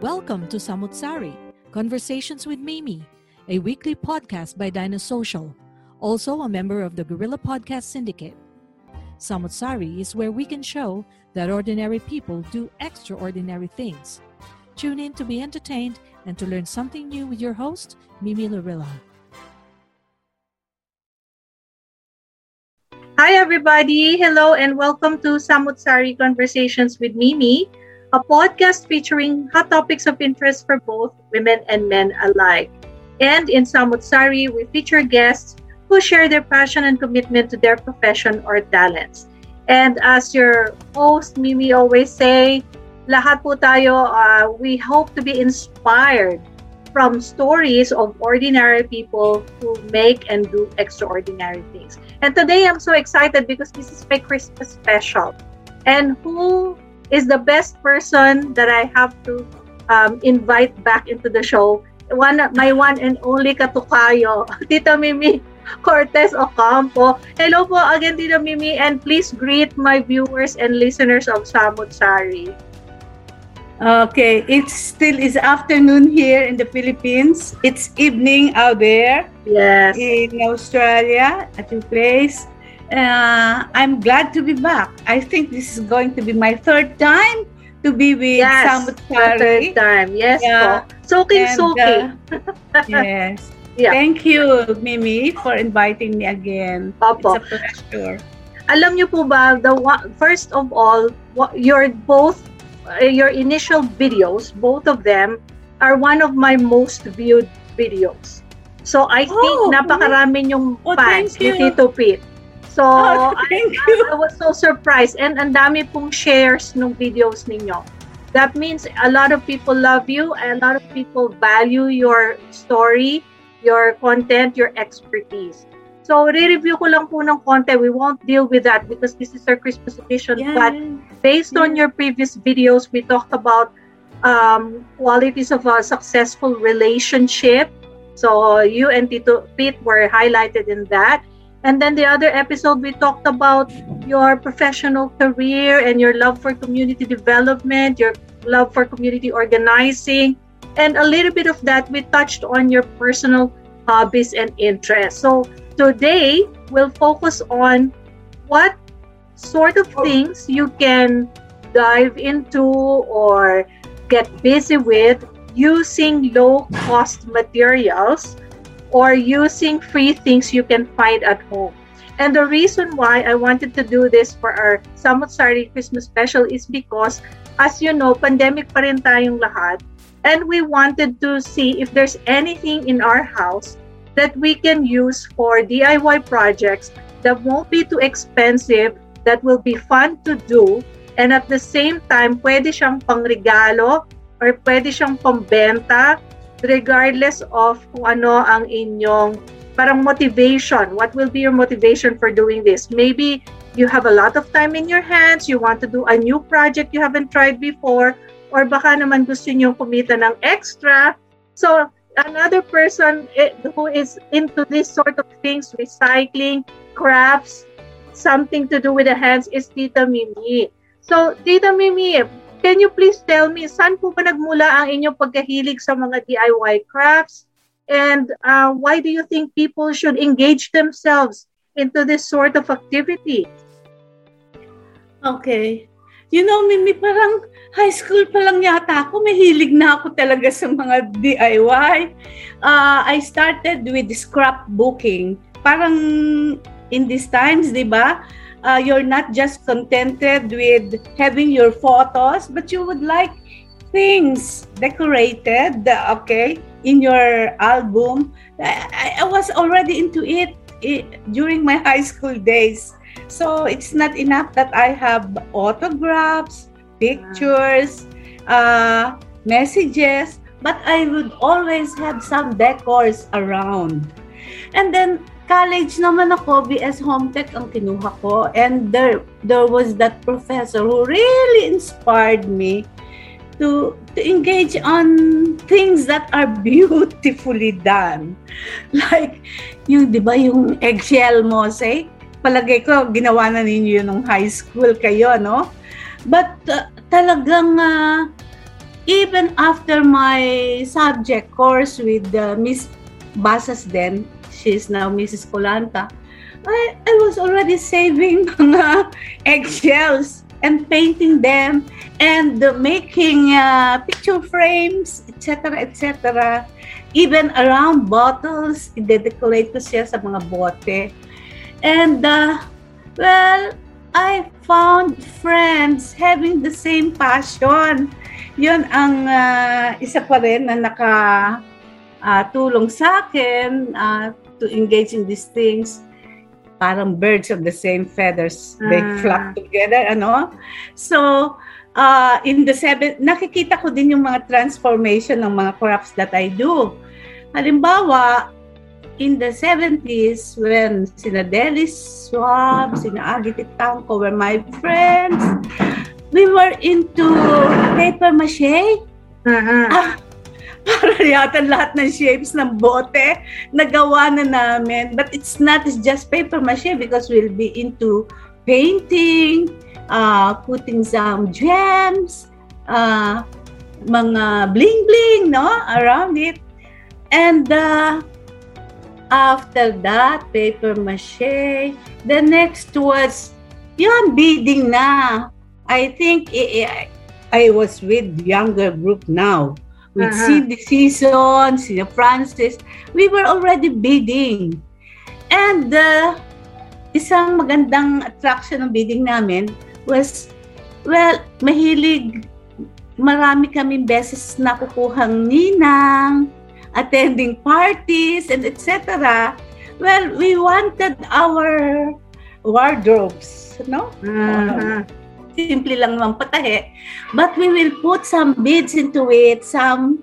Welcome to Samutsari, Conversations with Mimi, a weekly podcast by Dinosocial, also a member of the Gorilla Podcast Syndicate. Samutsari is where we can show that ordinary people do extraordinary things. Tune in to be entertained and to learn something new with your host, Mimi Lorilla. Hi, everybody. Hello, and welcome to Samutsari Conversations with Mimi, a podcast featuring hot topics of interest for both women and men alike. And in Samutsari, we feature guests who share their passion and commitment to their profession or talents. And as your host, Mimi, always say, lahat po tayo, uh, we hope to be inspired from stories of ordinary people who make and do extraordinary things. And today I'm so excited because this is my Christmas special. And who is the best person that I have to um, invite back into the show? One, my one and only katukayo, Tita Mimi Cortez Ocampo. Hello po again, Tita Mimi, and please greet my viewers and listeners of Samut Sari. Okay, it still is afternoon here in the Philippines. It's evening out there. Yes. In Australia, at your place. Uh, I'm glad to be back. I think this is going to be my third time to be with yes, Samut third time. Yes Yeah. po. Soaking, And, soaking. uh, yes. Yeah. Thank you, Mimi, for inviting me again. Opo. It's a pleasure. Alam niyo po ba, the one, first of all, your both uh, your initial videos, both of them are one of my most viewed videos. So I think Oh, napakarami yung Oh, fans thank ni. Tito Pete. So Oh, thank I- you. I was so surprised and ang dami pong shares ng videos ninyo. That means a lot of people love you, a lot of people value your story, your content, your expertise. So, re-review ko lang po ng konti. We won't deal with that because this is our Christmas edition. But based on your previous videos, we talked about um, qualities of a successful relationship. So, you and Tito Pete were highlighted in that. And then the other episode, we talked about your professional career and your love for community development, your love for community organizing, and a little bit of that we touched on your personal hobbies and interests. So today we'll focus on what sort of oh. things you can dive into or get busy with using low cost materials or using free things you can find at home. And the reason why I wanted to do this for our Samut Sari Christmas special is because, as you know, pandemic pa rin tayong lahat. And we wanted to see if there's anything in our house that we can use for DIY projects that won't be too expensive, that will be fun to do, and at the same time, pwede siyang pangregalo or pwede siyang pambenta regardless of kung ano ang inyong parang motivation. What will be your motivation for doing this? Maybe you have a lot of time in your hands, you want to do a new project you haven't tried before, or baka naman gusto niyo kumita ng extra. So, another person eh, who is into this sort of things, recycling, crafts, something to do with the hands is Tita Mimi. So, Tita Mimi, can you please tell me, saan po ba nagmula ang inyong pagkahilig sa mga DIY crafts? And uh, why do you think people should engage themselves into this sort of activity? Okay. You know, Mimi, parang high school pa lang yata ako, mahilig na ako talaga sa mga DIY. Uh, I started with scrapbooking. Parang in these times, di ba, uh, you're not just contented with having your photos, but you would like things decorated, okay, in your album. I, I was already into it, it during my high school days. So it's not enough that I have autographs, pictures, uh, messages, but I would always have some decors around. And then college naman ako, BS Home Tech ang kinuha ko. And there, there was that professor who really inspired me to to engage on things that are beautifully done. Like yung 'di ba yung eggshell mosaic? palagay ko, ginawa na ninyo nung high school kayo, no? But uh, talagang uh, even after my subject course with uh, Miss Basas then, she's now Mrs. Colanta, I, I was already saving mga eggshells and painting them and uh, making uh, picture frames, etc., etc. Even around bottles, i-decorate ko siya sa mga bote. And, uh, well, I found friends having the same passion. Yun ang uh, isa pa rin na naka uh, tulong sa akin uh, to engage in these things. Parang birds of the same feathers, they uh. flock together, ano? So, uh, in the seven, nakikita ko din yung mga transformation ng mga crafts that I do. Halimbawa, in the 70s when sina Delis Swab, sina Agit Tangko were my friends, we were into paper mache. Uh-huh. Ah, para yata lahat ng shapes ng bote nagawa na namin. But it's not just paper mache because we'll be into painting, uh, putting some gems, uh, mga bling-bling no, around it. And uh, After that, paper mache. The next was, yun, bidding na. I think I, I was with younger group now. With uh-huh. Cindy Season, Sina Francis, we were already bidding. And uh, isang magandang attraction ng bidding namin was, well, mahilig, marami kaming beses nakukuhang ninang, attending parties and etc. Well, we wanted our wardrobes, no? Uh-huh. Simple lang naman patahe. But we will put some beads into it, some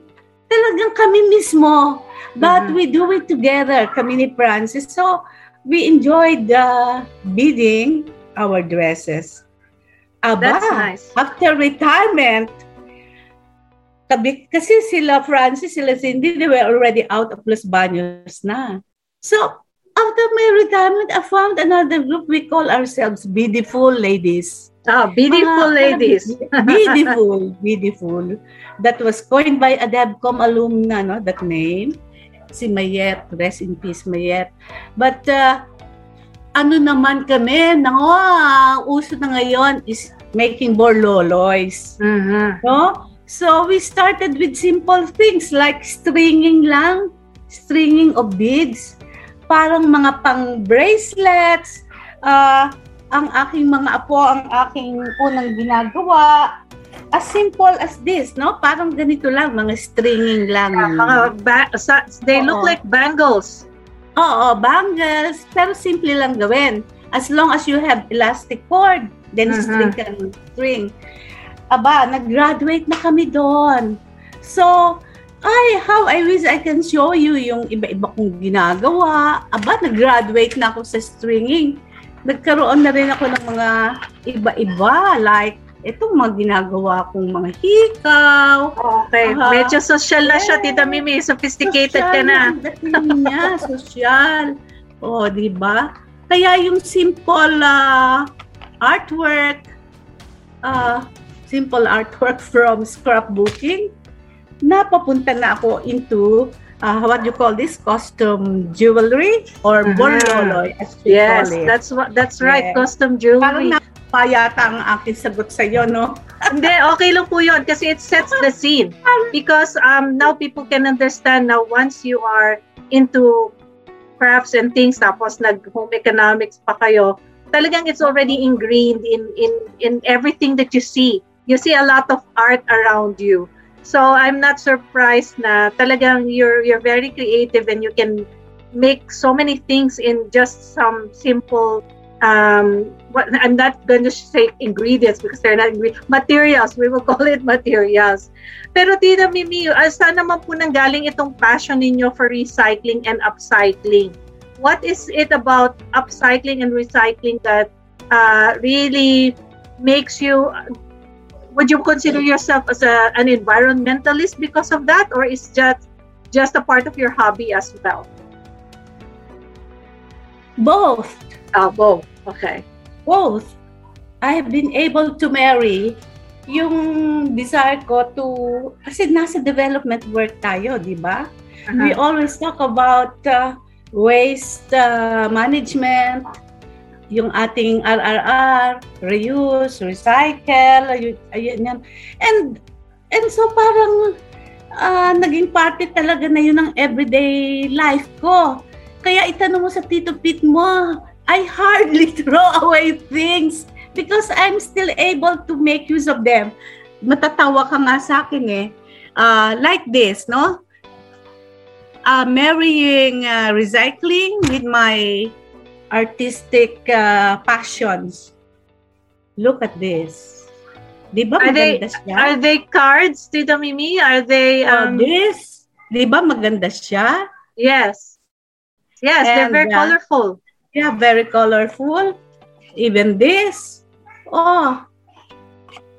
talagang kami mismo. But uh-huh. we do it together, kami ni Francis. So, we enjoyed uh, beading our dresses. Aba, That's nice. After retirement, kasi sila Francis, sila Cindy, they were already out of Los Baños na. So, after my retirement, I found another group. We call ourselves Beautiful Ladies. Ah, Beautiful Mga, Ladies. beautiful, beautiful. That was coined by a DevCom alumna, no, that name. Si Mayet, rest in peace, Mayet. But, uh, ano naman kami, nang oh, uso na ngayon is making borloloys. Uh-huh. No? So we started with simple things like stringing lang, stringing of beads, parang mga pang bracelets, uh, ang aking mga apo, ang aking unang ginagawa, as simple as this, no? Parang ganito lang, mga stringing lang. Uh, mga ba- sa, they Oo. look like bangles. Oo, bangles, pero simple lang gawin. As long as you have elastic cord, then uh-huh. string ka ng string aba, nag-graduate na kami doon. So, ay, how I wish I can show you yung iba-iba kong ginagawa. Aba, nag-graduate na ako sa stringing. Nagkaroon na rin ako ng mga iba-iba, like itong mga ginagawa kong mga hikaw. Okay. Uh, Medyo social na siya, Tita Mimi. Sophisticated social ka na. na niya, social. O, oh, di ba? Kaya yung simple uh, artwork, uh, simple artwork from scrapbooking, napapunta na ako into uh, what you call this custom jewelry or uh-huh. borloloy as we yes, call it. that's what that's right, yes. custom jewelry. Parang pa yata ang aking sagot sa iyo, no? Hindi, okay lang po yun kasi it sets the scene. Because um, now people can understand now once you are into crafts and things tapos nag-home economics pa kayo, talagang it's already ingrained in, in, in everything that you see. You see a lot of art around you. So I'm not surprised na talagang you're, you're very creative and you can make so many things in just some simple um what I'm not going to say ingredients because they're not ingre- materials. We will call it materials. Pero Tita Mimi uh, saan naman po nanggaling itong passion ninyo for recycling and upcycling? What is it about upcycling and recycling that uh, really makes you would you consider yourself as a, an environmentalist because of that or is just just a part of your hobby as well Both. Oh, both. Okay. Both. I have been able to marry yung desire ko to, kasi nasa development work tayo, di ba? We Uh-huh. always talk about uh, waste uh, management, yung ating RRR, reuse, recycle, ayun, ayun. And, and so parang uh, naging parte talaga na yun ng everyday life ko. Kaya itanong mo sa Tito Pete mo, I hardly throw away things because I'm still able to make use of them. Matatawa ka nga sa akin eh. Uh, like this, no? Uh, marrying uh, recycling with my artistic uh, passions. Look at this. Di ba Are they- siya? Are they cards, Tita Mimi? Are they Oh, um this. Di ba maganda siya? yes. Yes, they're very uh, colorful. Yeah, very colorful. Even this. Oh.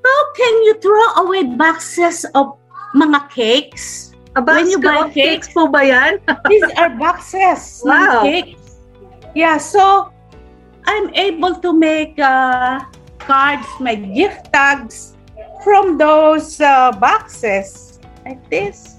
How can you throw away boxes of mga cakes? A box when you buy of cakes po ba yan? These are boxes Wow. ng cakes. Yeah, so I'm able to make uh, cards, my gift tags from those uh, boxes like this.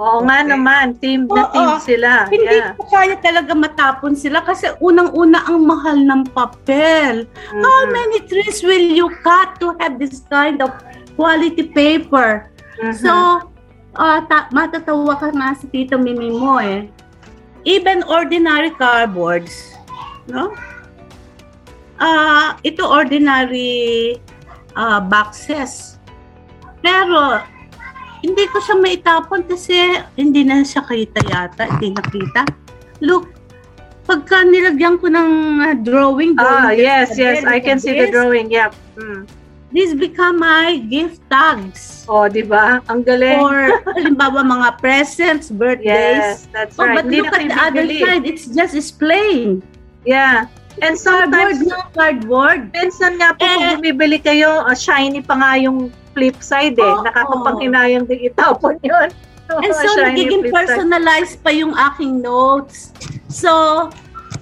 Oo nga Okay. naman, team na Oo. team sila. Hindi Yeah. ko kaya talaga matapon sila kasi unang-una ang mahal ng papel. How Mhm. many trees will you cut to have this kind of quality paper? Mhm. So, uh, ta- matatawa ka nga sa tito Mimi mo eh. Even ordinary cardboards, no? Ah, ito ordinary ah, boxes. Pero, hindi ko siya maitapon kasi hindi na siya kita yata, hindi nakita. Look, pagka nilagyan ko ng ah, drawing, Ah, drawing yes, sa yes. bed, I can see the drawing. Yeah. Mm. These become my gift tags. Oh, di ba? Ang galing. or halimbawa mga presents, birthdays. yes, that's Oh, right. but Hindi look at the other side, it's just is plain. Yeah. And Cardboard sometimes, na cardboard. minsan nga po Eh, kung bumibili kayo, ah, shiny pa nga yung flip side eh. Oo. Nakakapanghinayang din itapon yun. And so, nagiging side. personalized pa yung aking notes. So,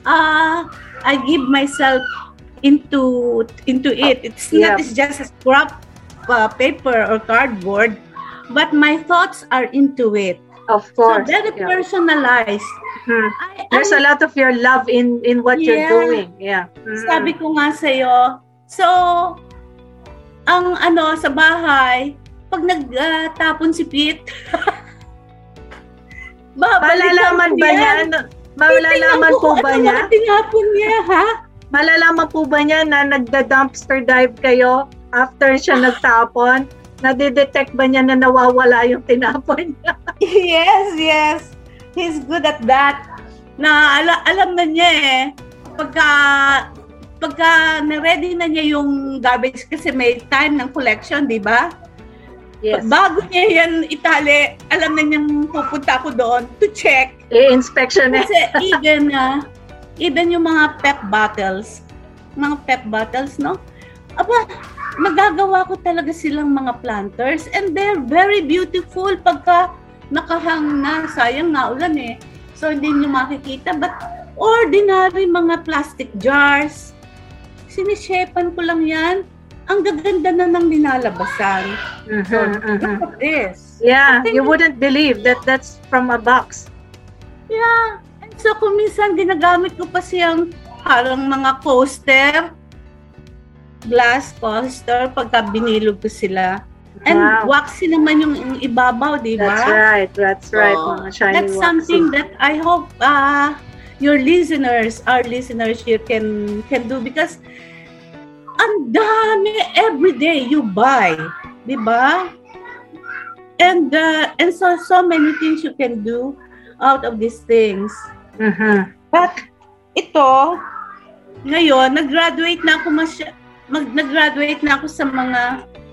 uh, I give myself into into it. It's Yeah. not it's just a scrap uh, paper or cardboard, but my thoughts are into it. Of So, course. very yeah. personalized. Hmm. I, There's I- a lot of your love in in what you're Yeah. doing. Yeah. Mhm. Sabi ko nga sa'yo, so, ang ano, sa bahay, pag nagtapon si Pete, Malalaman ba niya? Malalaman po ba ano niya? mga tinapon niya, ha? Malalaman po ba niya na nagda-dumpster dive kayo after siya nagtapon? Nadidetect ba niya na nawawala yung tinapon niya? yes, yes. He's good at that. Na ala, alam na niya eh. Pagka pagka na-ready na niya yung garbage kasi may time ng collection, di ba? Yes. Bago niya yan itali, alam na niyang pupunta ako doon to check. I-inspection eh. Kasi even, uh, even yung mga pep bottles, mga pep bottles, no? Aba, magagawa ko talaga silang mga planters and they're very beautiful pagka nakahang na. Sayang nga ulan eh. So, hindi nyo makikita. But ordinary mga plastic jars. Sinishepan ko lang yan. Ang gaganda na ng ninalabasan. So, Mhm, mhm. look at this. Yeah, you wouldn't believe that that's from a box. Yeah. So, kung minsan ginagamit ko pa siyang parang mga coaster, glass coaster pagka binilog ko sila. And Wow. waxy naman yung, yung ibabaw, di ba? That's right. That's right. So, mga shiny that's waxy. something that I hope uh, your listeners, our listeners here can can do because ang dami every day you buy, 'di ba? And uh, and so so many things you can do out of these things. Mhm. But ito ngayon nag-graduate na ako masya, mag nag-graduate na ako sa mga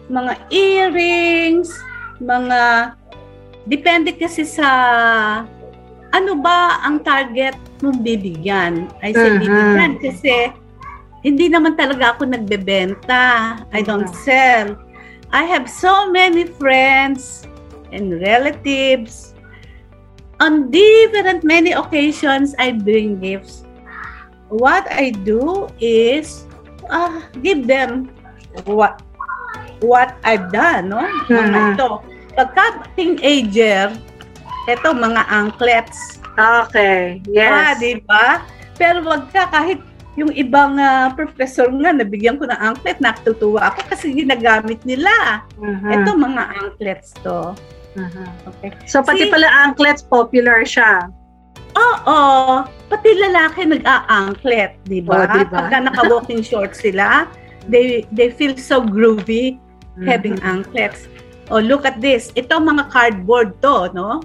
mga earrings, mga depende kasi sa ano ba ang target mong bibigyan. I say Mhm. bibigyan kasi hindi naman talaga ako nagbebenta. I don't Mhm. sell. I have so many friends and relatives. On different many occasions, I bring gifts. What I do is uh, give them what what I've done, no? Mga Mhm. ito. Pagka teenager, ito mga anklets. Okay. Ah, Yes. di ba? Pero wag ka kahit yung ibang ah, professor nga, nabigyan ko ng anklet, natutuwa ako kasi ginagamit nila. Mhm. Ito mga anklets to. Mhm. Okay. So, pati See- pala anklets, popular siya. Oo, pati lalaki nag-a-anklet, di ba? Oh, di ba? Pagka naka-walking shorts sila, they they feel so groovy having Mhm. anklets. Oh, look at this. Ito mga cardboard to, no?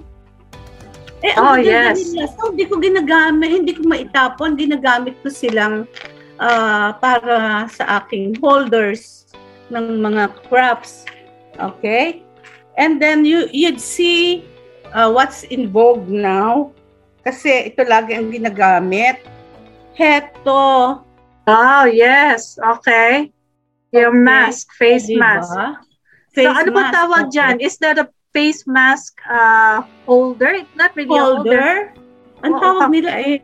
Eh, Oh, yes. nila. So, hindi ko ginagamit, hindi ko maitapon, ginagamit ko silang ah, para sa aking holders ng mga crafts. Okay? And then you you'd see uh, what's in vogue now. Kasi ito lagi ang ginagamit. Heto. Oh, yes. Okay. Your Okay. mask, face Diba? mask. Face so, ano ba tawag okay. dyan? Is that a face mask uh, holder? It's not really a holder. Holder? Ang Oo, tawag pa- nila eh.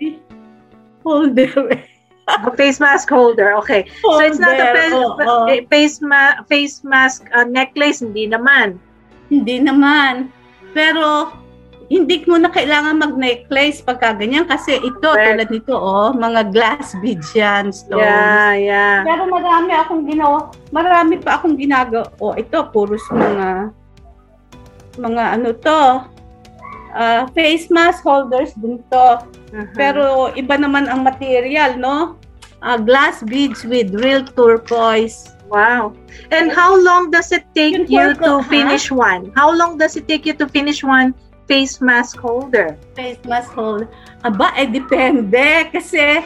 Holder. A face mask holder. Okay. So, it's not a Holder, face, oo. eh, face, ma- face mask uh, necklace. Hindi naman. Hindi naman. Pero, hindi mo na kailangan mag-necklace pagka ganyan kasi ito, Correct. tulad nito, oh, mga glass beads yan, stones. Yeah, yeah. Pero marami akong ginawa, marami pa akong ginagawa. Oh, ito, puros mga, mga ano to, ah, face mask holders din to. Mhm. Pero iba naman ang material, no? Ah, glass beads with real turquoise. Wow. And how long does it take you to finish one? How long does it take you to finish one face mask holder? Face mask holder. Aba, eh, depende. Kasi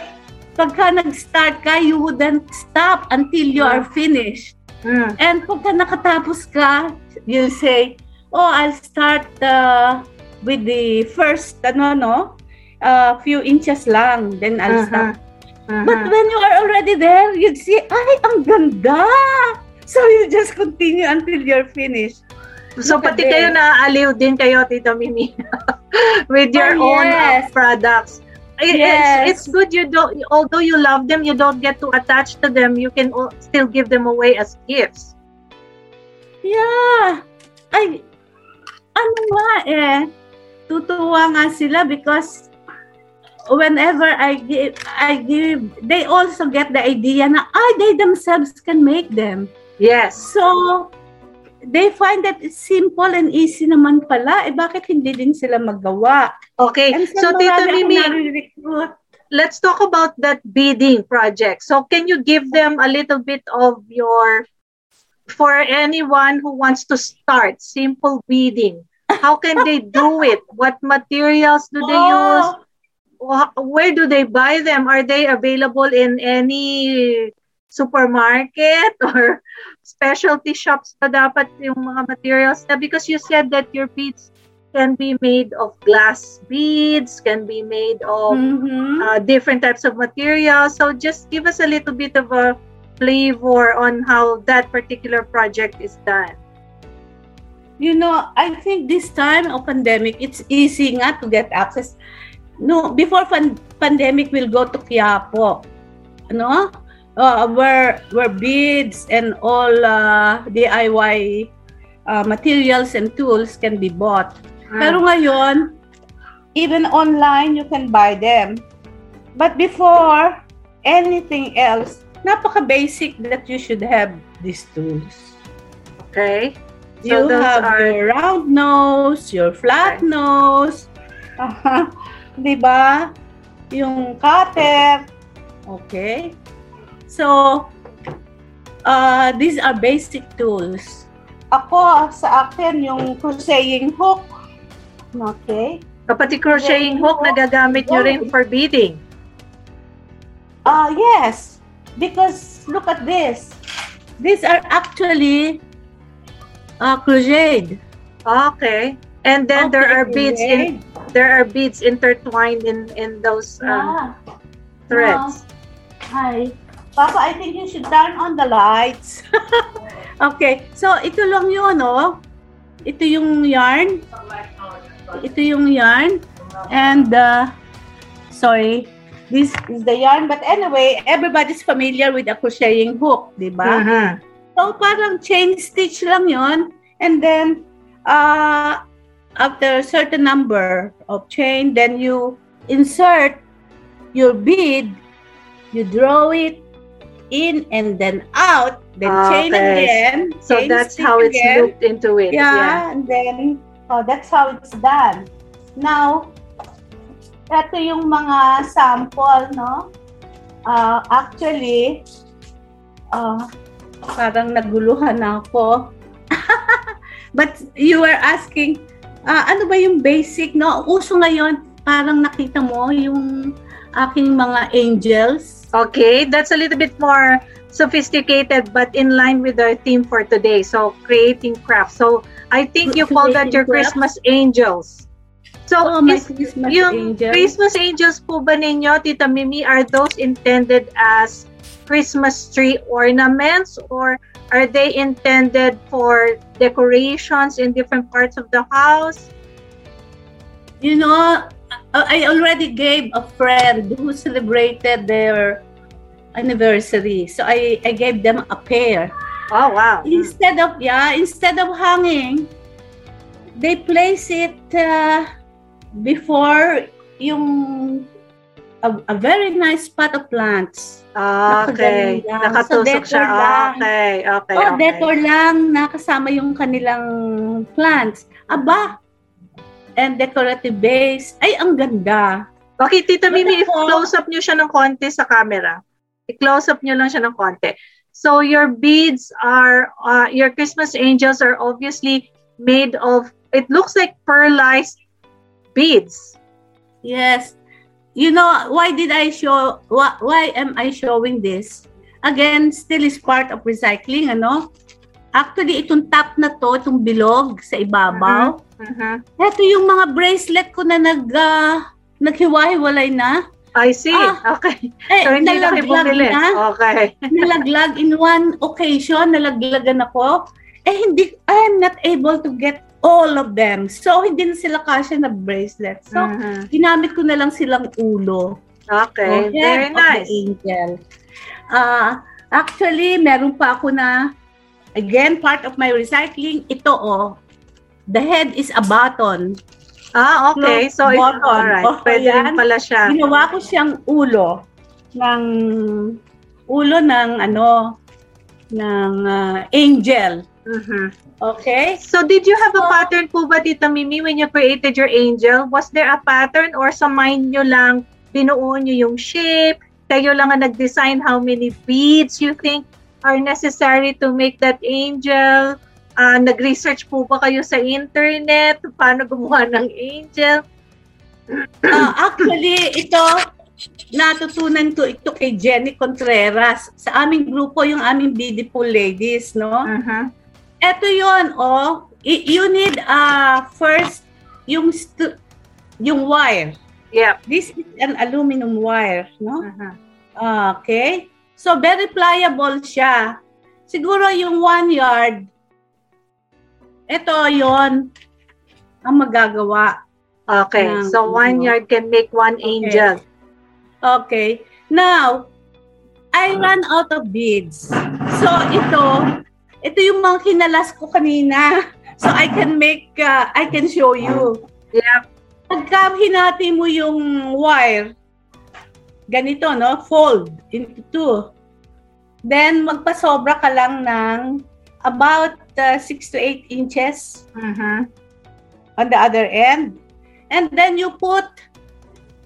pagka nag-start ka, you wouldn't stop until you are finished. Mm. And pagka nakatapos ka, you'll say, oh, I'll start uh, with the first, ano, no? A few inches lang. Then I'll Mhm. stop. Mhm. But when you are already there, you'd see, ay, ang ganda! So you just continue until you're finished. So Look at pati kayo naaaliw din kayo, Tita Mimi, with your Oh, own uh, yes. products. I- Yes. It's, it's good you don't, although you love them, you don't get too attached to them. You can still give them away as gifts. Yeah. Ay, ano nga eh, tutuwa nga sila because whenever I give, I give, they also get the idea na, ay, they themselves can make them. Yes. So, they find that it's simple and easy naman pala. Eh, bakit hindi din sila magawa? Okay. And So, akong Mimi, let's talk about that beading project. So, can you give them a little bit of your, for anyone who wants to start simple beading, how can they do it? What materials do they use? Oh, Wha- Where do they buy them? Are they available in any supermarket or specialty shops pa dapat yung mga materials na? Because you said that your beads can be made of glass beads, can be made of mhm. uh, different types of materials. So just give us a little bit of a flavor on how that particular project is done. You know, I think this time of pandemic, it's easy nga to get access. No, before pan- pandemic, we'll go to Quiapo. Ano? Uh, where where beads and all uh, DIY uh, materials and tools can be bought. Pero ngayon, even online, you can buy them. But before anything else, napaka-basic that you should have these tools. Okay. You those have are- your round nose, your flat Okay. nose, di ba? Yung cutter. Okay. So, uh, these are basic tools. Ako, sa akin, yung crocheting hook. Okay. Kapati crocheting hook, nagagamit nyo rin for beading. Uh, yes. Because, look at this. These are actually uh, crocheted. Okay. And then there Okay, are beads in there are beads intertwined in in those um, Yeah. threads. Hi. Papa, I think you should turn on the lights. okay. So, ito lang yun, no? Ito yung yarn. Ito yung yarn. And, uh, sorry, this is the yarn. But anyway, everybody's familiar with a crocheting hook, di ba? Mhm. So, parang chain stitch lang yon And then, uh, after a certain number of chain, then you insert your bead, you draw it in and then out, then chain Okay. again. So chain that's how it's again. looped into it. Yeah, and then, oh, that's how it's done. Now, ito yung mga sample, no? Uh, actually, uh, parang naguluhan ako. But you were asking, ah, ano ba yung basic, no? Uso ngayon, parang nakita mo yung aking mga angels. Okay, that's a little bit more sophisticated, but in line with our theme for today. So creating craft. So I think you call that your Christmas angels. So Oh, my is Christmas yung angel. Christmas angels po ba ninyo, Tita Mimi, are those intended as Christmas tree ornaments or are they intended for decorations in different parts of the house? You know, I already gave a friend who celebrated their anniversary. So I, I gave them a pair. Oh, wow. Instead of, yeah, instead of hanging, they place it uh, before yung a, a very nice pot of plants. Okay. Nakagaling lang. Nakatusok So, siya. decor lang. Okay, okay, oh, okay. decor lang, nakasama yung kanilang plants. Aba, and decorative base. Ay, ang ganda. Okay, Tita Mimi, ako- i-close up nyo siya ng konti sa camera. I-close up nyo lang siya ng konti. So your beads are, uh, your Christmas angels are obviously made of, it looks like pearlized beads. Yes. You know, why did I show, why, why am I showing this? Again, still is part of recycling, ano? Actually, itong top na to, itong bilog sa ibabaw, Mhm. ito yung mga bracelet ko na nag, ah, naghiwa-hiwalay na. I see. Ah. okay. Eh, So hindi na kayo bumili. na. Okay. nalaglag in one occasion, nalaglagan ako. Eh, hindi, I'm not able to get all of them. So, hindi na sila kasya na bracelet. So, Mhm. ginamit ko na lang silang ulo. Okay. of Very the nice. angel. Ah, actually, meron pa ako na, again, part of my recycling, ito oh, the head is a button. Ah, okay. So, it, Button. alright. Oh, Pwede rin yan. pala siya. Ginawa ko siyang ulo ng ulo ng ano ng ah, angel. Mhm. Okay? So, did you have a pattern po ba, Tita Mimi, when you created your angel? Was there a pattern or sa mind nyo lang, binuo nyo yung shape? Kayo lang ang nag-design how many beads you think are necessary to make that angel? Ah, nag-research po ba kayo sa internet? Paano gumawa ng angel? Ah, actually, ito, natutunan ko ito kay Jenny Contreras. Sa aming grupo, yung aming beautiful ladies, no? Mhm. Ito yon oh. I- you need uh, first yung stu- yung wire. Yep. This is an aluminum wire, no? Mhm. Okay? So, very pliable siya. Siguro yung one yard, ito yon ang magagawa. Okay. Ng- So, one yard can make one angel. Okay. Now, I ran out of beads. So, ito, ito yung mga kinalas ko kanina. So, I can make, uh, I can show you. Yep. Pagka hinati mo yung wire, ganito, no? Fold into two. Then, magpasobra ka lang ng about uh, 6 to 8 inches Mhm. on the other end. And then you put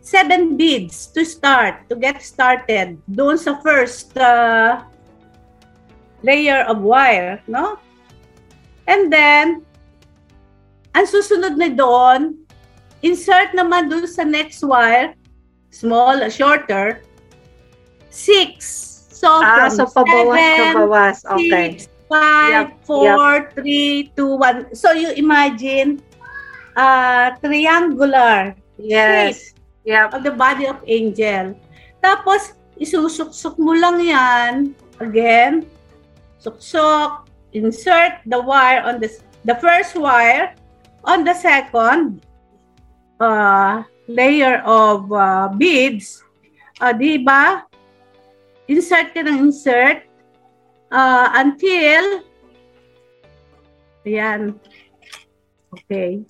seven beads to start, to get started doon sa first uh, layer of wire, no? And then, ang susunod na doon, insert naman doon sa next wire, small, shorter, six. So, Ah, from so pabawas, seven, pabawas. Okay. six, five, Yep, four, three, two, one. So you imagine uh, triangular Yes. Yep. of the body of angel. Tapos, isusuksok mo lang yan. Again, suksok, insert the wire on the, the first wire on the second uh, layer of uh, beads. Uh, di ba? Insert ka ng insert uh, until Ayan. Okay.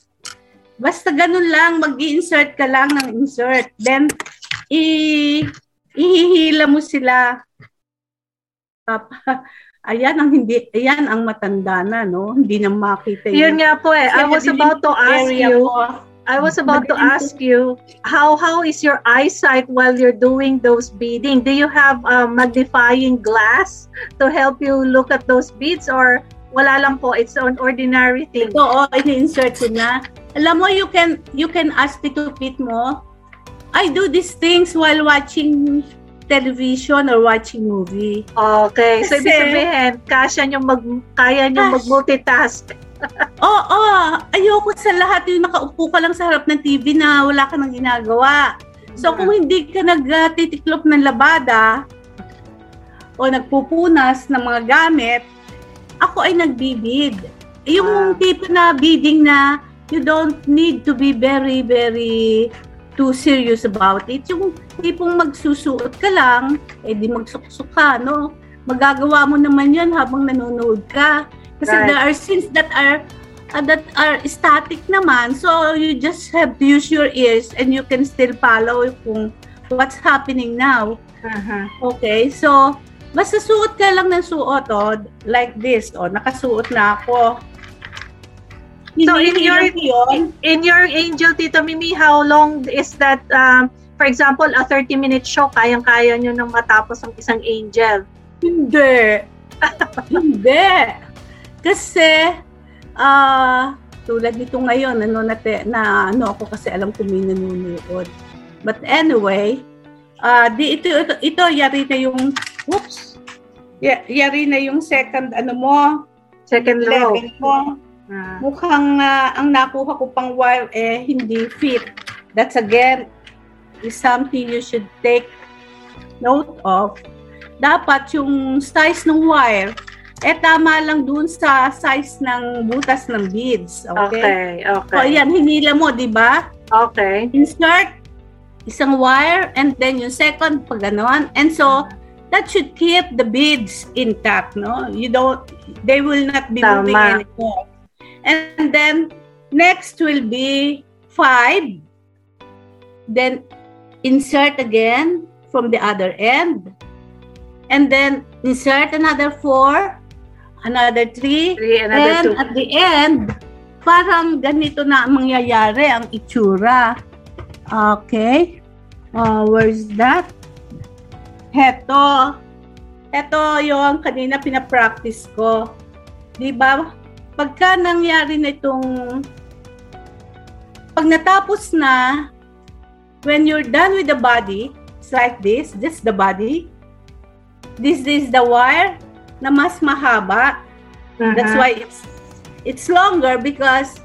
Basta ganun lang, mag insert ka lang ng insert. Then, i ihihila mo sila. Papa, ayan ang hindi, ayan ang matanda na, no? Hindi na makita Yun nga po eh. I was about to ask you. ko. I was about to po. ask you how how is your eyesight while you're doing those beading? Do you have a magnifying glass to help you look at those beads or wala lang po it's an ordinary thing? Ito, oh, ini-insert ko na. Alam mo, you can, you can ask Tito Pete mo, I do these things while watching television or watching movie. Okay. So ibig Kasi- sabihin, kasya nyo mag kaya nyo mag-multitask. Oo, oh, ayoko sa lahat yung nakaupo ka lang sa harap ng TV na wala ka nang ginagawa. So kung hindi ka nagtitiklop ng labada o nagpupunas ng mga gamit, ako ay nagbibid. Yung Ah. tipo na bidding na you don't need to be very, very too serious about it. Yung tipong magsusuot ka lang, eh di magsuksok ka, no? Magagawa mo naman yan habang nanonood ka. Kasi Right. there are scenes that are uh, that are static naman. So you just have to use your ears and you can still follow kung what's happening now. Uh-huh. Okay, so basta suot ka lang ng suot, oh, like this, oh, nakasuot na ako. So, in your-. In your Angel Tito Mimi, how long is that um, for example, a 30-minute show, kayang-kaya nyo nang matapos ang isang angel. Hindi. Hindi. Kasi, ah, tulad nito ngayon, ano, na, na, ano ako kasi alam ko may nanonood. But anyway, ah, di ito, ito, ito, yari na yung, whoops, Ya- yari na yung second, ano mo, Second row. level mo. Ah. Mukhang ah, ang nakuha ko pang wire eh, hindi fit. That's again, is something you should take note of. Dapat yung size ng wire, eh tama lang dun sa size ng butas ng beads. Okay? Okay, okay. So, ayan, hinila mo, di ba? Okay. Insert isang wire and then yung second pag ganon. And so, that should keep the beads intact, no? You don't, they will not be moving Tama. anymore. And then, next will be five. Then, insert again from the other end. And then, insert another four, another three, Three, another And two. at the end, parang ganito na ang mangyayari ang itsura. Okay. Uh, where's that? Heto. Heto yung kanina pinapractice ko. Di ba? Pagka nangyari na itong pag natapos na, when you're done with the body, it's like this, this the body. This is the wire na mas mahaba. That's Uh-huh. why it's it's longer because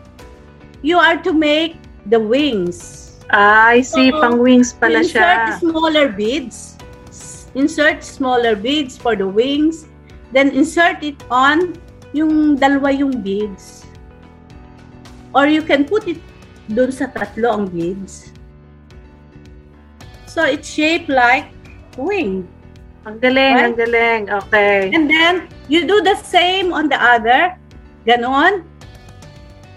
you are to make the wings. Ah, I see. So, Pang wings pala insert siya. smaller beads. Insert smaller beads for the wings. Then insert it on yung dalawa yung beads. Or you can put it dun sa tatlo ang beads. So it's shaped like wing. Ang galing, Right? ang galing. Okay. And then, you do the same on the other. Ganon.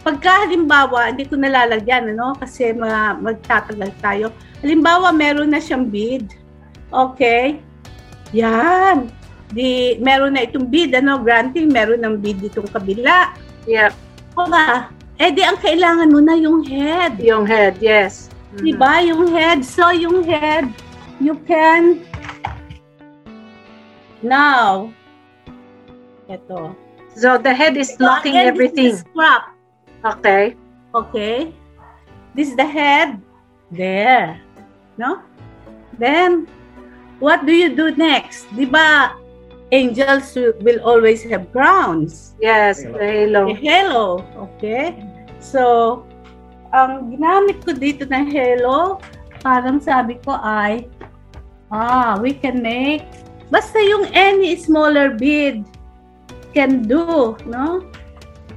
Pagka halimbawa, hindi ko nalalagyan, ano, kasi ma- magtatagal tayo. Halimbawa, meron na siyang bead. Okay. Yan. Di meron na itong bid, ano, granting, meron ng bid ditong kabila. Yeah. O ba, eh di ang kailangan mo na yung head. Yung head, yes. Mhm. Diba? Yung head. So, yung head, you can now, ito. So the head is locking Again, everything. Is scrap. Okay. Okay. This is the head. There. No? Then, what do you do next? Di ba, angels will always have crowns. Yes, the halo. A halo. Okay? So, ang ginamit ko dito na halo, parang sabi ko ay, ah, we can make, basta yung any smaller bead can do, no?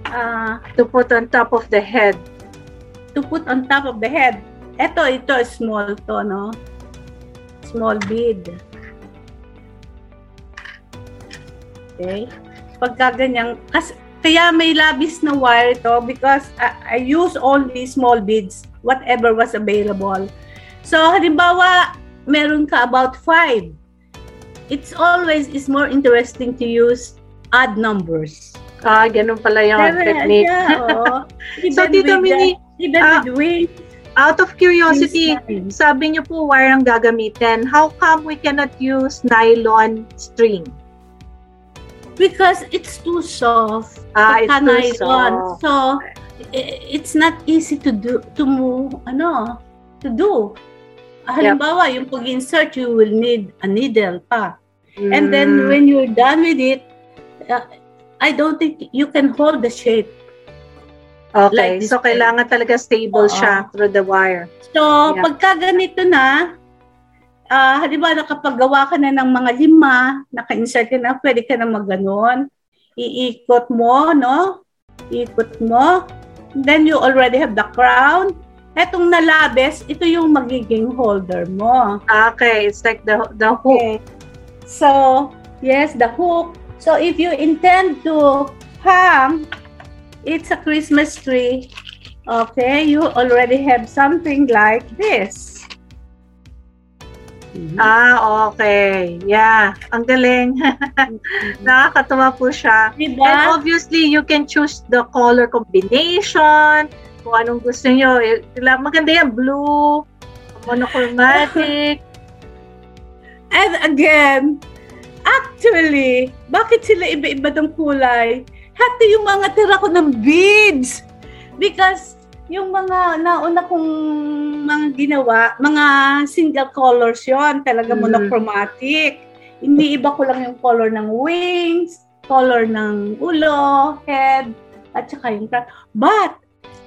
Ah, To put on top of the head. to put on top of the head. Ito, ito, small to, no? Small bead. Okay? Pagka ganyan, kas, kaya may labis na wire ito because I, I use only small beads, whatever was available. So, halimbawa, meron ka about five. It's always is more interesting to use odd numbers. Ah, ganun pala yung Kaya, technique. yeah, oo. So, Tito Mini, Even ah, with wings, out of curiosity, sabi niyo po wire ang gagamitin. How come we cannot use nylon string? Because it's too soft. Ah, it's too soft. So, it's not easy to do, to move, ano, to do. Halimbawa, yung pag-insert, you will need a needle pa. And then, Mm, when you're done with it, uh, I don't think you can hold the shape. okay, like so kailangan talaga stable Oo. siya through the wire. So, Yeah. pagka ganito na, ah halimbawa nakapaggawa ka na ng mga lima, naka-insert ka na, pwede ka na mag-ganon. Iikot mo, no? Iikot mo. Then you already have the crown. Etong nalabes, ito yung magiging holder mo. Ah, Okay, it's like the the hook. Okay. So, yes, the hook. So, if you intend to hang, it's a Christmas tree. Okay, you already have something like this. Mhm. Ah, okay. Yeah, ang galing. Nakakatuwa po siya. Diba? And obviously, you can choose the color combination, kung anong gusto nyo. Eh, Maganda yan, blue, monochromatic. And again, actually, bakit sila iba-iba ng kulay? Hati yung mga tira ko ng beads. Because yung mga nauna kong mga ginawa, mga single colors yon talaga Mm. monochromatic. Hindi iba ko lang yung color ng wings, color ng ulo, head, at saka yung crown. But,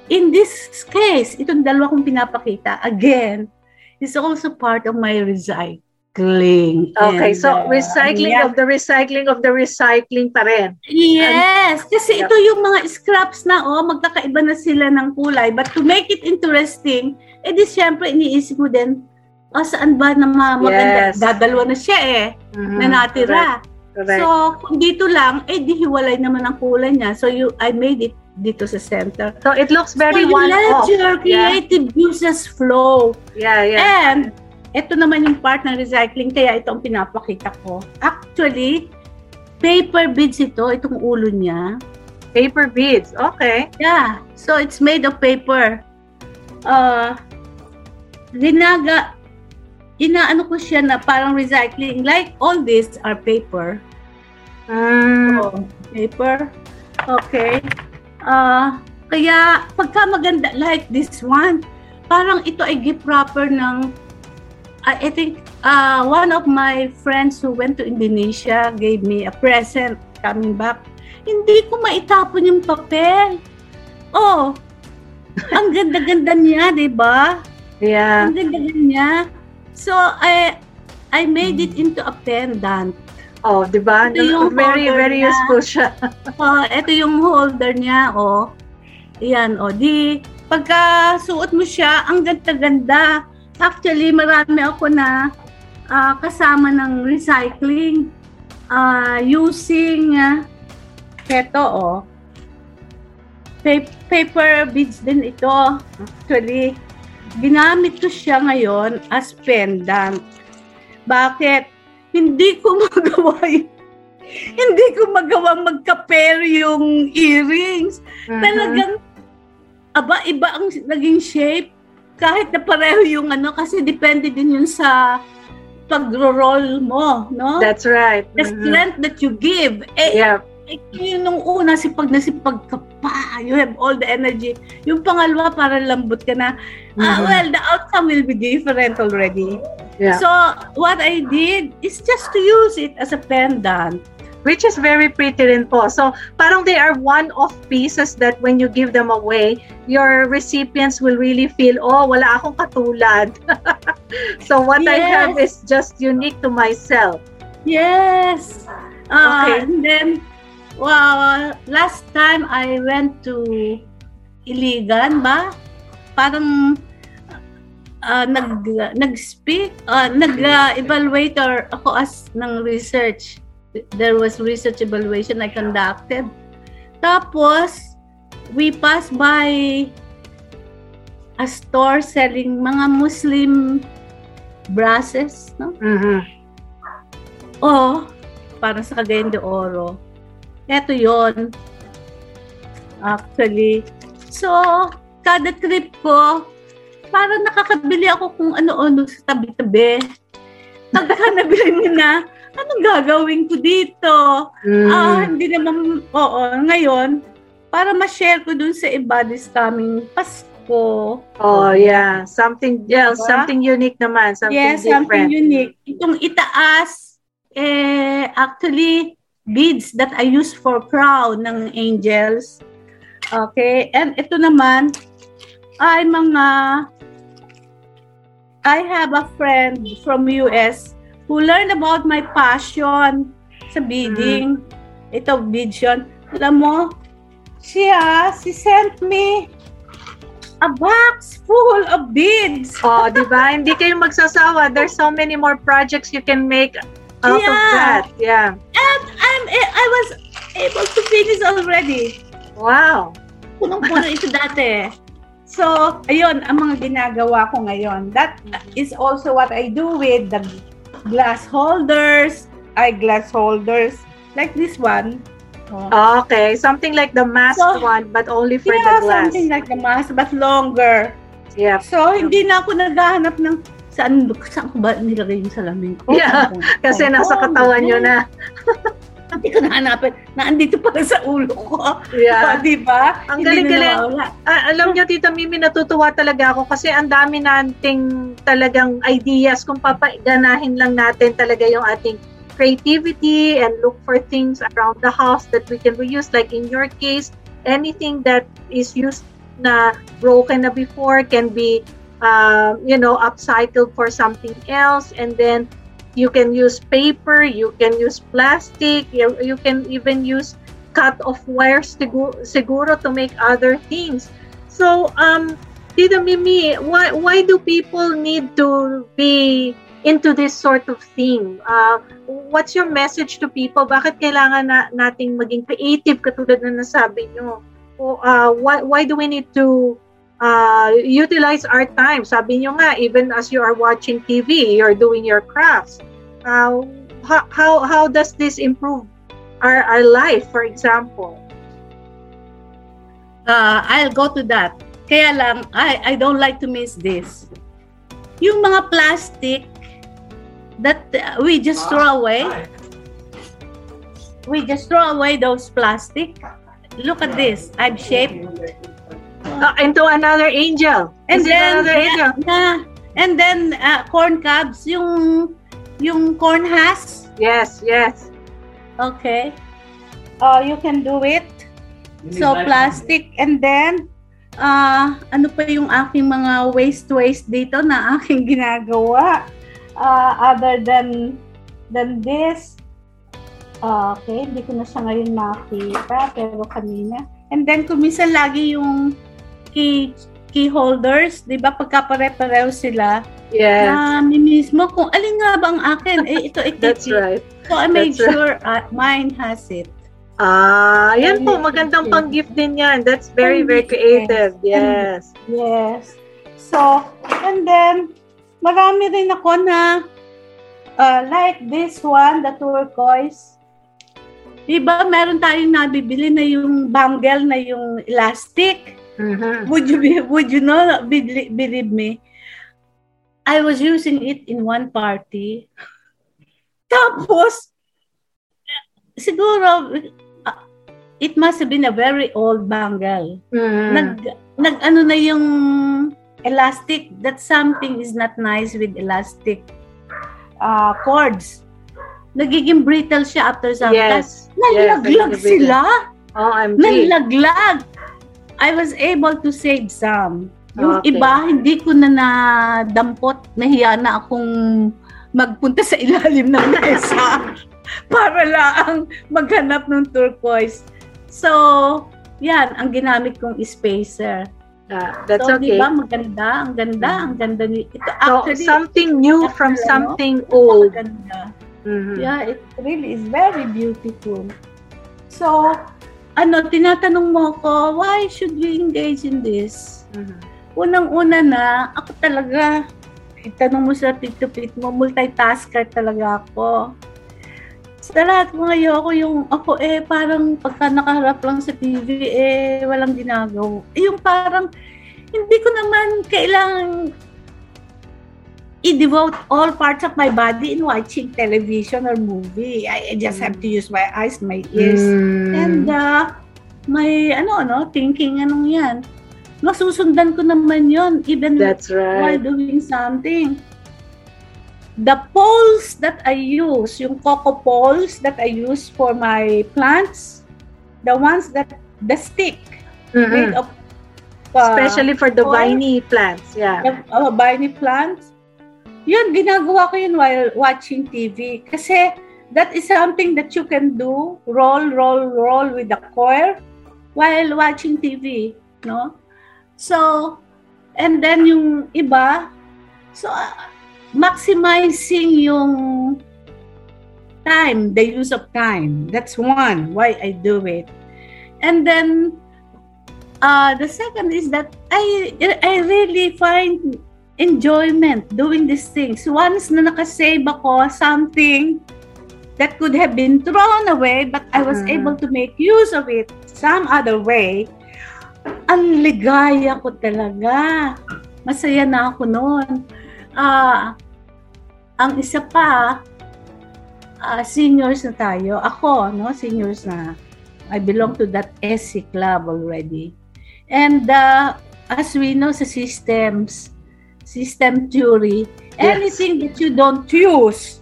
in this case, itong dalawa kong pinapakita, again, is also part of my recycling. Okay, And, so uh, recycling yeah. of the recycling of the recycling pa rin. Yes, kasi Yep. ito yung mga scraps na, oh, magkakaiba na sila ng kulay. But to make it interesting, eh di syempre iniisip mo din, oh, saan ba na ma- maganda? Yes. Dadalawa na siya eh, Mhm, na natira. Correct. correct. So, kung dito lang, eh di hiwalay naman ang kulay niya. So, you, I made it dito sa center. So, it looks very so, you one-off. let your creative juices flow. Yeah, yeah. And, ito naman yung part ng recycling, kaya ito ang pinapakita ko. Actually, paper beads ito, itong ulo niya. Paper beads. Okay. Yeah, so it's made of paper. Uh, ginaga, inaano ko siya na parang recycling. Like all these are paper. Mm, Oh, paper. Okay. Uh, kaya pagka maganda like this one, parang ito ay gift wrapper ng I I think uh, one of my friends who went to Indonesia gave me a present coming back. Hindi ko maitapon yung papel. Oh, ang ganda-ganda niya, di ba? yeah. Ang ganda-ganda niya. So, I I made it into a pendant. Oh, di ba? Ito yung Very, very niya. useful siya. Oh, ito yung holder niya, oh. Ayan, oh. Di, pagka suot mo siya, ang ganda-ganda. Actually, marami ako na ah, kasama ng recycling ah, using uh, eto, oh. Pa- paper beads din ito. Actually, ginamit ko siya ngayon as pendant. Bakit? Hindi ko magawa hindi ko magawang magka-pair yung earrings. Mhm. Talagang, aba, iba ang naging shape. Kahit na pareho yung ano, kasi depende din yun sa pagro-roll mo, no? That's right. The Mhm. strength that you give. Eh, Yeah. eh, yun nung una, sipag na sipag ka pa. You have all the energy. Yung pangalawa, para lambot ka na. Ah, Mhm. well, the outcome will be different already. Yeah. So, what I did is just to use it as a pendant. Which is very pretty rin po. So, parang they are one-off pieces that when you give them away, your recipients will really feel, oh, wala akong katulad. so, what I Yes. have is just unique to myself. Yes. Uh, Okay. And then, well, last time I went to Iligan ba? Parang uh, nag nag-speak, uh, nag-evaluator ako as ng research. There was research evaluation I conducted. Tapos, we passed by a store selling mga Muslim brasses, no? Mhm. Oo, parang sa Cagayan de Oro. Eto yon Actually. So, kada trip ko, parang nakakabili ako kung ano-ano sa tabi-tabi. Pagka nabili na, anong gagawin ko dito? Mm. Ah, hindi naman, oo, ngayon, para ma-share ko dun sa iba this coming Pasko. Oh, yeah. Something, yeah, Diba? something unique naman. Something yes, different. something unique. Itong itaas, eh, actually, beads that I use for crown ng angels. Okay, and ito naman, ay mga, I have a friend from US who learned about my passion sa beading. Ito, beads yun. Alam mo, siya, she sent me a box full of beads. Oh, di ba? Hindi kayo magsasawa. There's so many more projects you can make out of Yeah. that. Yeah. And I'm, I was able to finish already. Wow. Punong-puno ito dati. So, ayun, ang mga ginagawa ko ngayon. That is also what I do with the glass holders, eyeglass holders, like this one. Oh. Okay. Something like the masked So, one, but only for yeah, the glass. something like the mask, but longer. Yeah. So, hindi na ako naghahanap ng saan, saan ko ba nilagay yung salamin ko? Yeah, Kasi nasa katawan nyo na. Hindi ko nahanapin. Naandito pa sa ulo ko. Yeah. ba? Ang Hindi na galing-galing. Ah, alam niyo, Tita Mimi, natutuwa talaga ako kasi ang dami nating talagang ideas kung papaganahin lang natin talaga yung ating creativity and look for things around the house that we can reuse. Like in your case, anything that is used na broken na before can be, uh, you know, upcycled for something else. And then you can use paper, you can use plastic, you, you can even use cut off wires siguro, siguro to make other things. So, um, Tita Mimi, why why do people need to be into this sort of thing? Uh, what's your message to people? Bakit kailangan na, nating maging creative katulad na nasabi nyo? O, uh, why, why do we need to uh, utilize our time? Sabi nyo nga, even as you are watching TV, you're doing your crafts. Uh, how, how, how does this improve our, our life, for example? uh, I'll go to that. Kaya lang, I, I don't like to miss this. Yung mga plastic that uh, we just throw away, we just throw away those plastic. Look at this. I've shaped. Uh, into another angel. And Is it then, another angel? yeah, and then uh, corn cobs, yung, yung corn husks. Yes, yes. Okay. Uh, you can do it. So, plastic. And then, uh, ano pa yung aking mga waste-waste dito na aking ginagawa? Uh, other than than this. Uh, okay, hindi ko na siya ngayon makita, pero kanina. And then, kuminsan lagi yung key, key holders, di ba? Pagka pare-pareho sila, Yes. na mismo kung alin nga ba ang akin. Eh, ito, ito, That's right. So, I made That's right. sure uh, mine has it. Ah, yan po. Magandang pang-gift din yan. That's very, very creative. Yes. Yes. So, and then, marami rin ako na, uh, like this one, the turquoise. Iba, meron tayong nabibili na yung bangle na yung elastic. Mhm. Would you be, would you know, believe, believe me, I was using it in one party. Tapos, siguro, uh, it must have been a very old bangle. Mhm. Nag, nag ano na yung elastic, that something is not nice with elastic uh, cords. Nagiging brittle siya after some time. Yes. Nalaglag yes, sila. Oh, I'm Nalaglag. I was able to save some. Yung Okay. iba, hindi ko na nadampot. Nahiya na akong magpunta sa ilalim ng mesa para lang maghanap ng turquoise. So, yan, ang ginamit kong spacer. Ah, that's so, okay. di ba, maganda, ang ganda, ang ganda ni ito. So, Actually, something new Actually, from ano? something old. maganda. Mhm. Yeah, it really is very beautiful. So, ano, tinatanong mo ako, why should we engage in this? Mhm. Unang-una na, ako talaga, itanong mo sa tito-pit mo, multitasker talaga ako. Sa lahat mo ayoko yung, ako eh, parang pagka nakaharap lang sa TV, eh, walang ginagawa. Eh, Yung parang, hindi ko naman kailangan i-devote all parts of my body in watching television or movie. I, I just have to use my eyes, my ears, Mm. and uh, my, ano, ano, thinking, anong yan. Masusundan ko naman yon even That's while right. doing something. The poles that I use, yung coco poles that I use for my plants, the ones that, the stick made Mhm. of uh, Especially for the viney plants. Yeah. the uh, viney plants. Yun, ginagawa ko yun while watching TV. Kasi that is something that you can do, roll, roll, roll with the coil while watching TV, no? So, and then yung iba, so uh, maximizing yung time, the use of time. That's one, why I do it. And then, uh, the second is that I I really find enjoyment doing these things. Once na nakasave ako something that could have been thrown away, but I was Mhm. able to make use of it some other way, ang ligaya ko talaga. Masaya na ako noon. Ah, ang isa pa, ah, seniors na tayo. Ako, no, seniors na. I belong to that SC club already. And uh, as we know sa systems, system theory, Yes. anything that you don't use,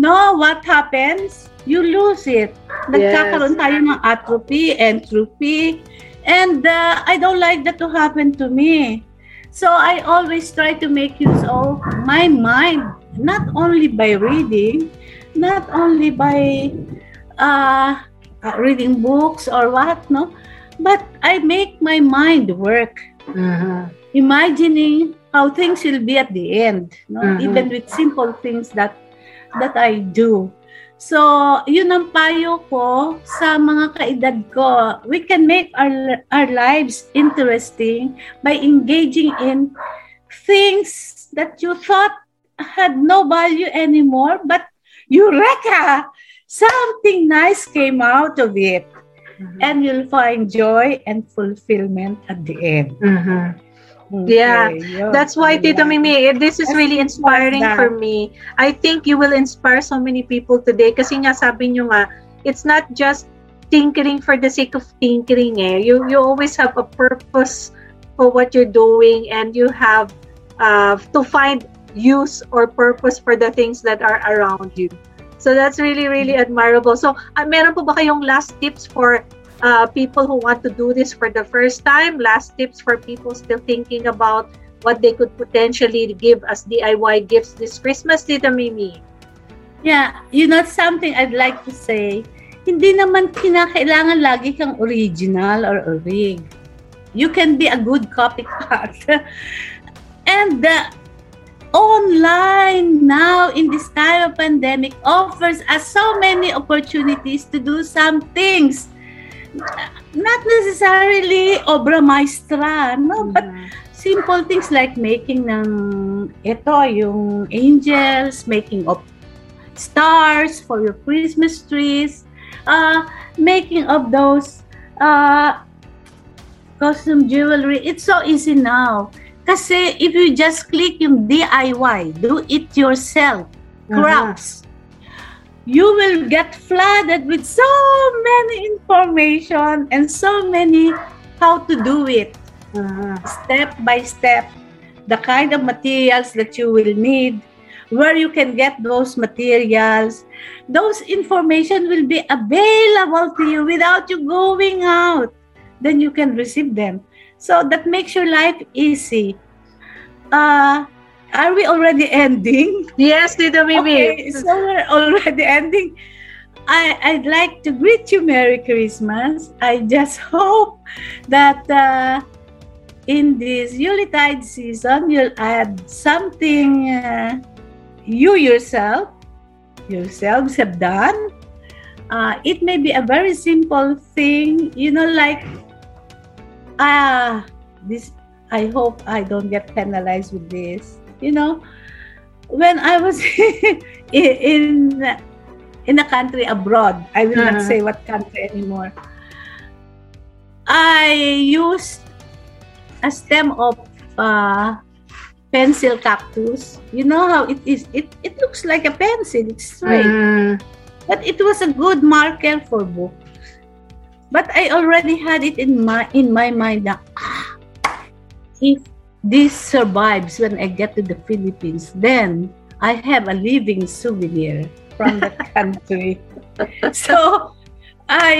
no, what happens? You lose it. Nagkakaroon tayo ng atrophy, entropy, and uh, I don't like that to happen to me. So I always try to make use of my mind, not only by reading, not only by uh, uh, reading books or what, no, but I make my mind work Mhm. imagining how things will be at the end no? Mhm. even with simple things that that I do. So yun ang payo ko sa mga kaedad ko. We can make our our lives interesting by engaging in things that you thought had no value anymore but eureka something nice came out of it. Mhm. and you'll find joy and fulfillment at the end Mhm. Yeah, yun. That's why, Tito Ayan. Mimi, eh, this is really inspiring for me. I think you will inspire so many people today kasi nga sabi nyo nga, it's not just tinkering for the sake of tinkering eh. You, you always have a purpose for what you're doing and you have uh, to find use or purpose for the things that are around you. So that's really, really admirable. So, uh, meron po ba kayong last tips for uh, people who want to do this for the first time? Last tips for people still thinking about what they could potentially give as DIY gifts this Christmas, Tita Mimi? Yeah, you know something I'd like to say, hindi naman kinakailangan lagi kang original or orig. You can be a good copycat. and the online now in this time of pandemic offers us so many opportunities to do some things. Not necessarily obra maestra, no? But simple things like making ng ito, yung angels, making of stars for your Christmas trees. uh, making of those uh, costume jewelry, it's so easy now. Kasi if you just click yung DIY, do it yourself, crafts, you will get flooded with so many information and so many how to do it. Uh-huh. step by step the kind of materials that you will need where you can get those materials those information will be available to you without you going out. Then you can receive them. So that makes your life easy. Uh are we already ending Yes, Tita Mimi. Okay, so we're already ending. I, I'd like to greet you Merry Christmas. I just hope that uh, in this Yuletide season, you'll add something uh, you yourself, yourselves have done. Uh, it may be a very simple thing, you know, like, ah, this, I hope I don't get penalized with this. You know, when I was in in a country abroad, I will not Uh-huh. say what country anymore. I used a stem of uh, pencil cactus. You know how it is? It it looks like a pencil. It's straight, Mm, but it was a good marker for books. But I already had it in my in my mind that ah, if this survives when I get to the Philippines, then I have a living souvenir from the country. so I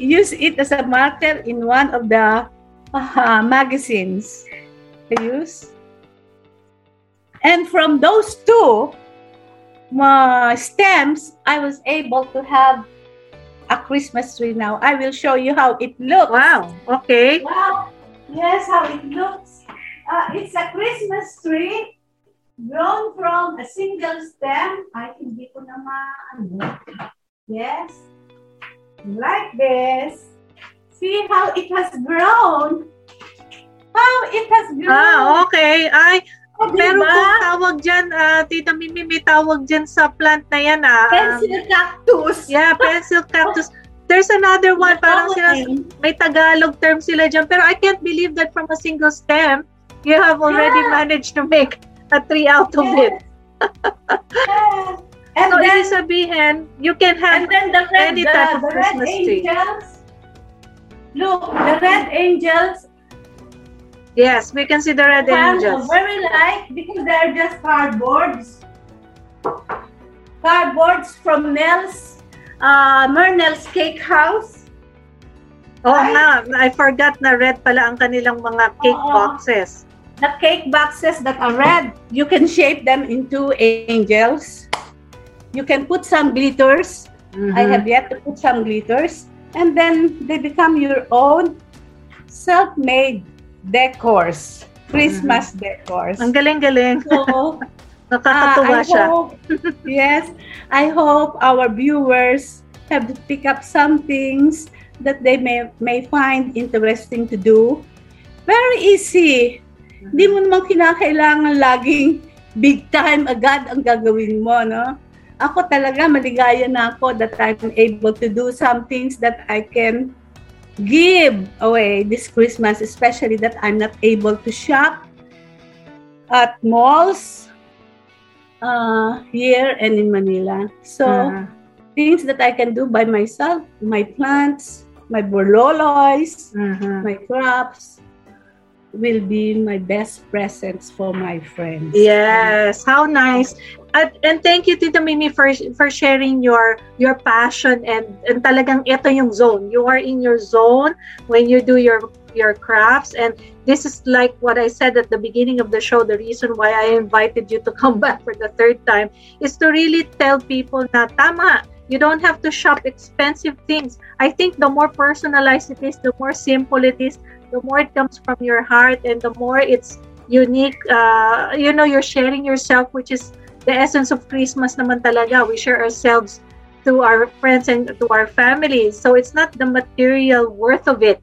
use it as a marker in one of the uh, magazines I use. And from those two uh, stems, I was able to have a Christmas tree now. I will show you how it looks. wow. Okay. Wow! Yes, how it looks. Uh, it's a Christmas tree grown from a single stem. Ay, hindi ko na ma- Yes. Like this. See how it has grown. How it has grown. Ah, okay. Ay, Oh, meron diba? pong tawag dyan, ah, Tita Mimi, may tawag dyan sa plant na yan, ah. Pencil cactus. Yeah, pencil cactus. There's another one, parang sila, may Tagalog term sila dyan. Pero I can't believe that from a single stem, you have already Yeah. managed to make a tree out of it. Yes. And so, then, sabihin, you can have and then the red, any the, type of the red Christmas tree. angels. Look, the red angels Yes, we can see the red angels. very light because they're just cardboards. Cardboards from Nels, uh, Mernel's Cake House. Oh nga, I forgot na red pala ang kanilang mga cake Oo. boxes. The cake boxes that are red, you can shape them into angels. You can put some glitters. I Mhm. have yet to put some glitters. And then they become your own self-made decors. Christmas decors. Ang galing-galing. So, Nakakatuwa I siya. hope, yes, I hope our viewers have to pick up some things that they may may find interesting to do. Very easy. Hindi mo naman kinakailangan laging big time agad ang gagawin mo, no? Ako talaga maligaya na ako that I'm able to do some things that I can give away this Christmas, especially that I'm not able to shop at malls uh, here and in Manila. So, Mhm. things that I can do by myself, my plants, my borloloys, Mhm. my crops, will be my best presents for my friends. Yes, how nice. At, and thank you Tita Mimi for for sharing your your passion and and talagang ito yung zone. You are in your zone when you do your your crafts and this is like what I said at the beginning of the show the reason why I invited you to come back for the third time is to really tell people na tama you don't have to shop expensive things. I think the more personalized it is, the more simple it is, the more it comes from your heart and the more it's unique uh, you know you're sharing yourself which is the essence of christmas naman talaga. We share ourselves to our friends and to our families so it's not the material worth of it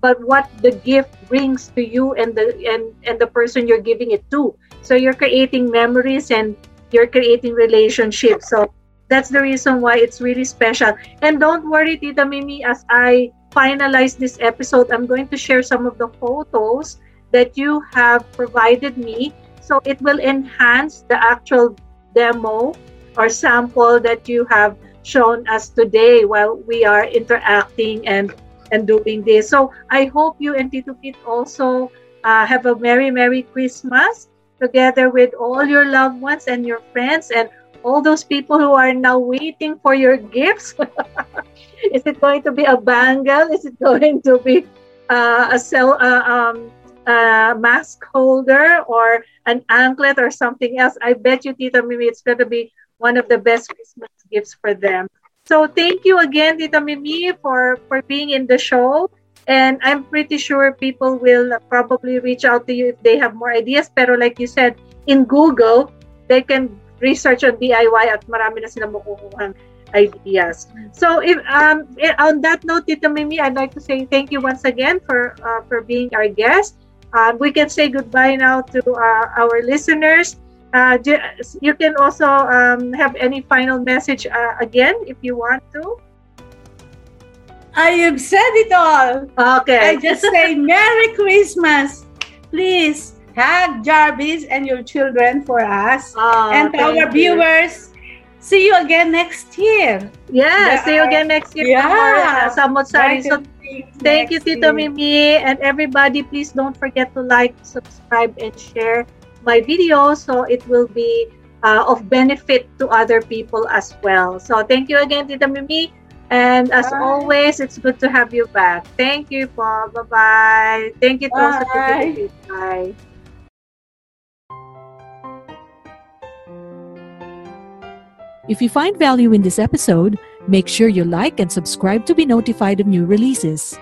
but what the gift brings to you and the and and the person you're giving it to. So you're creating memories and you're creating relationships. So That's the reason why it's really special. And don't worry, Tita Mimi, as I finalize this episode, I'm going to share some of the photos that you have provided me. So it will enhance the actual demo or sample that you have shown us today while we are interacting and and doing this. So I hope you and Tito Kit also uh, have a merry merry Christmas together with all your loved ones and your friends and all those people who are now waiting for your gifts. Is it going to be a bangle? Is it going to be uh, a cell, uh, um, uh, mask holder or an anklet or something else? I bet you, Tita Mimi, it's going to be one of the best Christmas gifts for them. So thank you again, Tita Mimi, for, for being in the show. And I'm pretty sure people will probably reach out to you if they have more ideas. Pero like you said, in Google, they can research on DIY at marami na silang makukuha ideas. So if um on that note, Tita Mimi, I'd like to say thank you once again for uh, for being our guest. Uh, we can say goodbye now to uh, our listeners. Uh, you can also um, have any final message uh, again if you want to. I have said it all. Okay. I just say Merry Christmas. Please hug Jarvis and your children for us. Oh, and our you. viewers, see you again next year. Yeah, see you again next year. Yeah. for, uh, Samot Sari. So Thank you, Tito year. Mimi. And everybody, please don't forget to like, subscribe, and share my video so it will be uh, of benefit to other people as well. So thank you again, Tita Mimi. And as Bye. always, it's good to have you back. Thank you, po. Bye-bye. Thank you to also Bye. Mimi. Bye. If you find value in this episode, make sure you like and subscribe to be notified of new releases.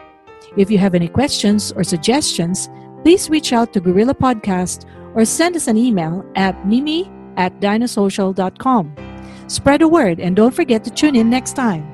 If you have any questions or suggestions, please reach out to Gorilla Podcast or send us an email at mimi at dinosocial.com. Spread the word and don't forget to tune in next time.